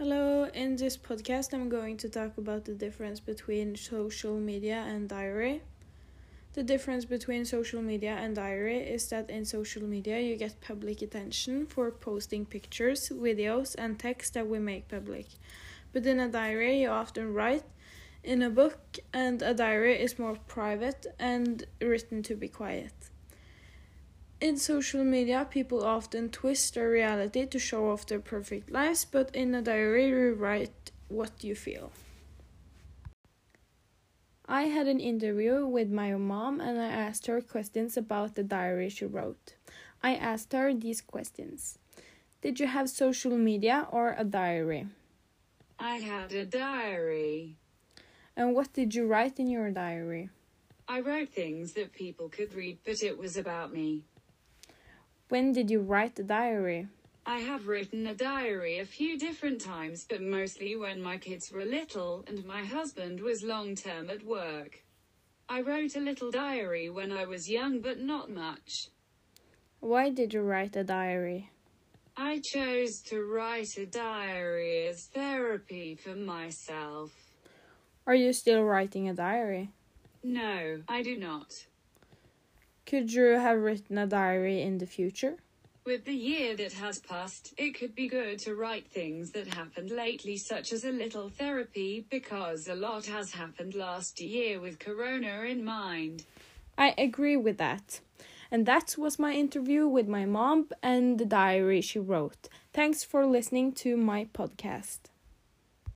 Hello, in this podcast, I'm going to talk about the difference between social media and diary. The difference between social media and diary is that in social media, you get public attention for posting pictures, videos, and text that we make public. But in a diary, you often write in a book, and a diary is more private and written to be quiet. In social media, people often twist their reality to show off their perfect lives, but in a diary, you write what you feel. I had an interview with my mom and I asked her questions about the diary she wrote. I asked her these questions Did you have social media or a diary? I had a diary. And what did you write in your diary? I wrote things that people could read, but it was about me. When did you write the diary? I have written a diary a few different times, but mostly when my kids were little and my husband was long term at work. I wrote a little diary when I was young, but not much. Why did you write a diary? I chose to write a diary as therapy for myself. Are you still writing a diary? No, I do not. Could you have written a diary in the future? With the year that has passed, it could be good to write things that happened lately, such as a little therapy, because a lot has happened last year with Corona in mind. I agree with that. And that was my interview with my mom and the diary she wrote. Thanks for listening to my podcast.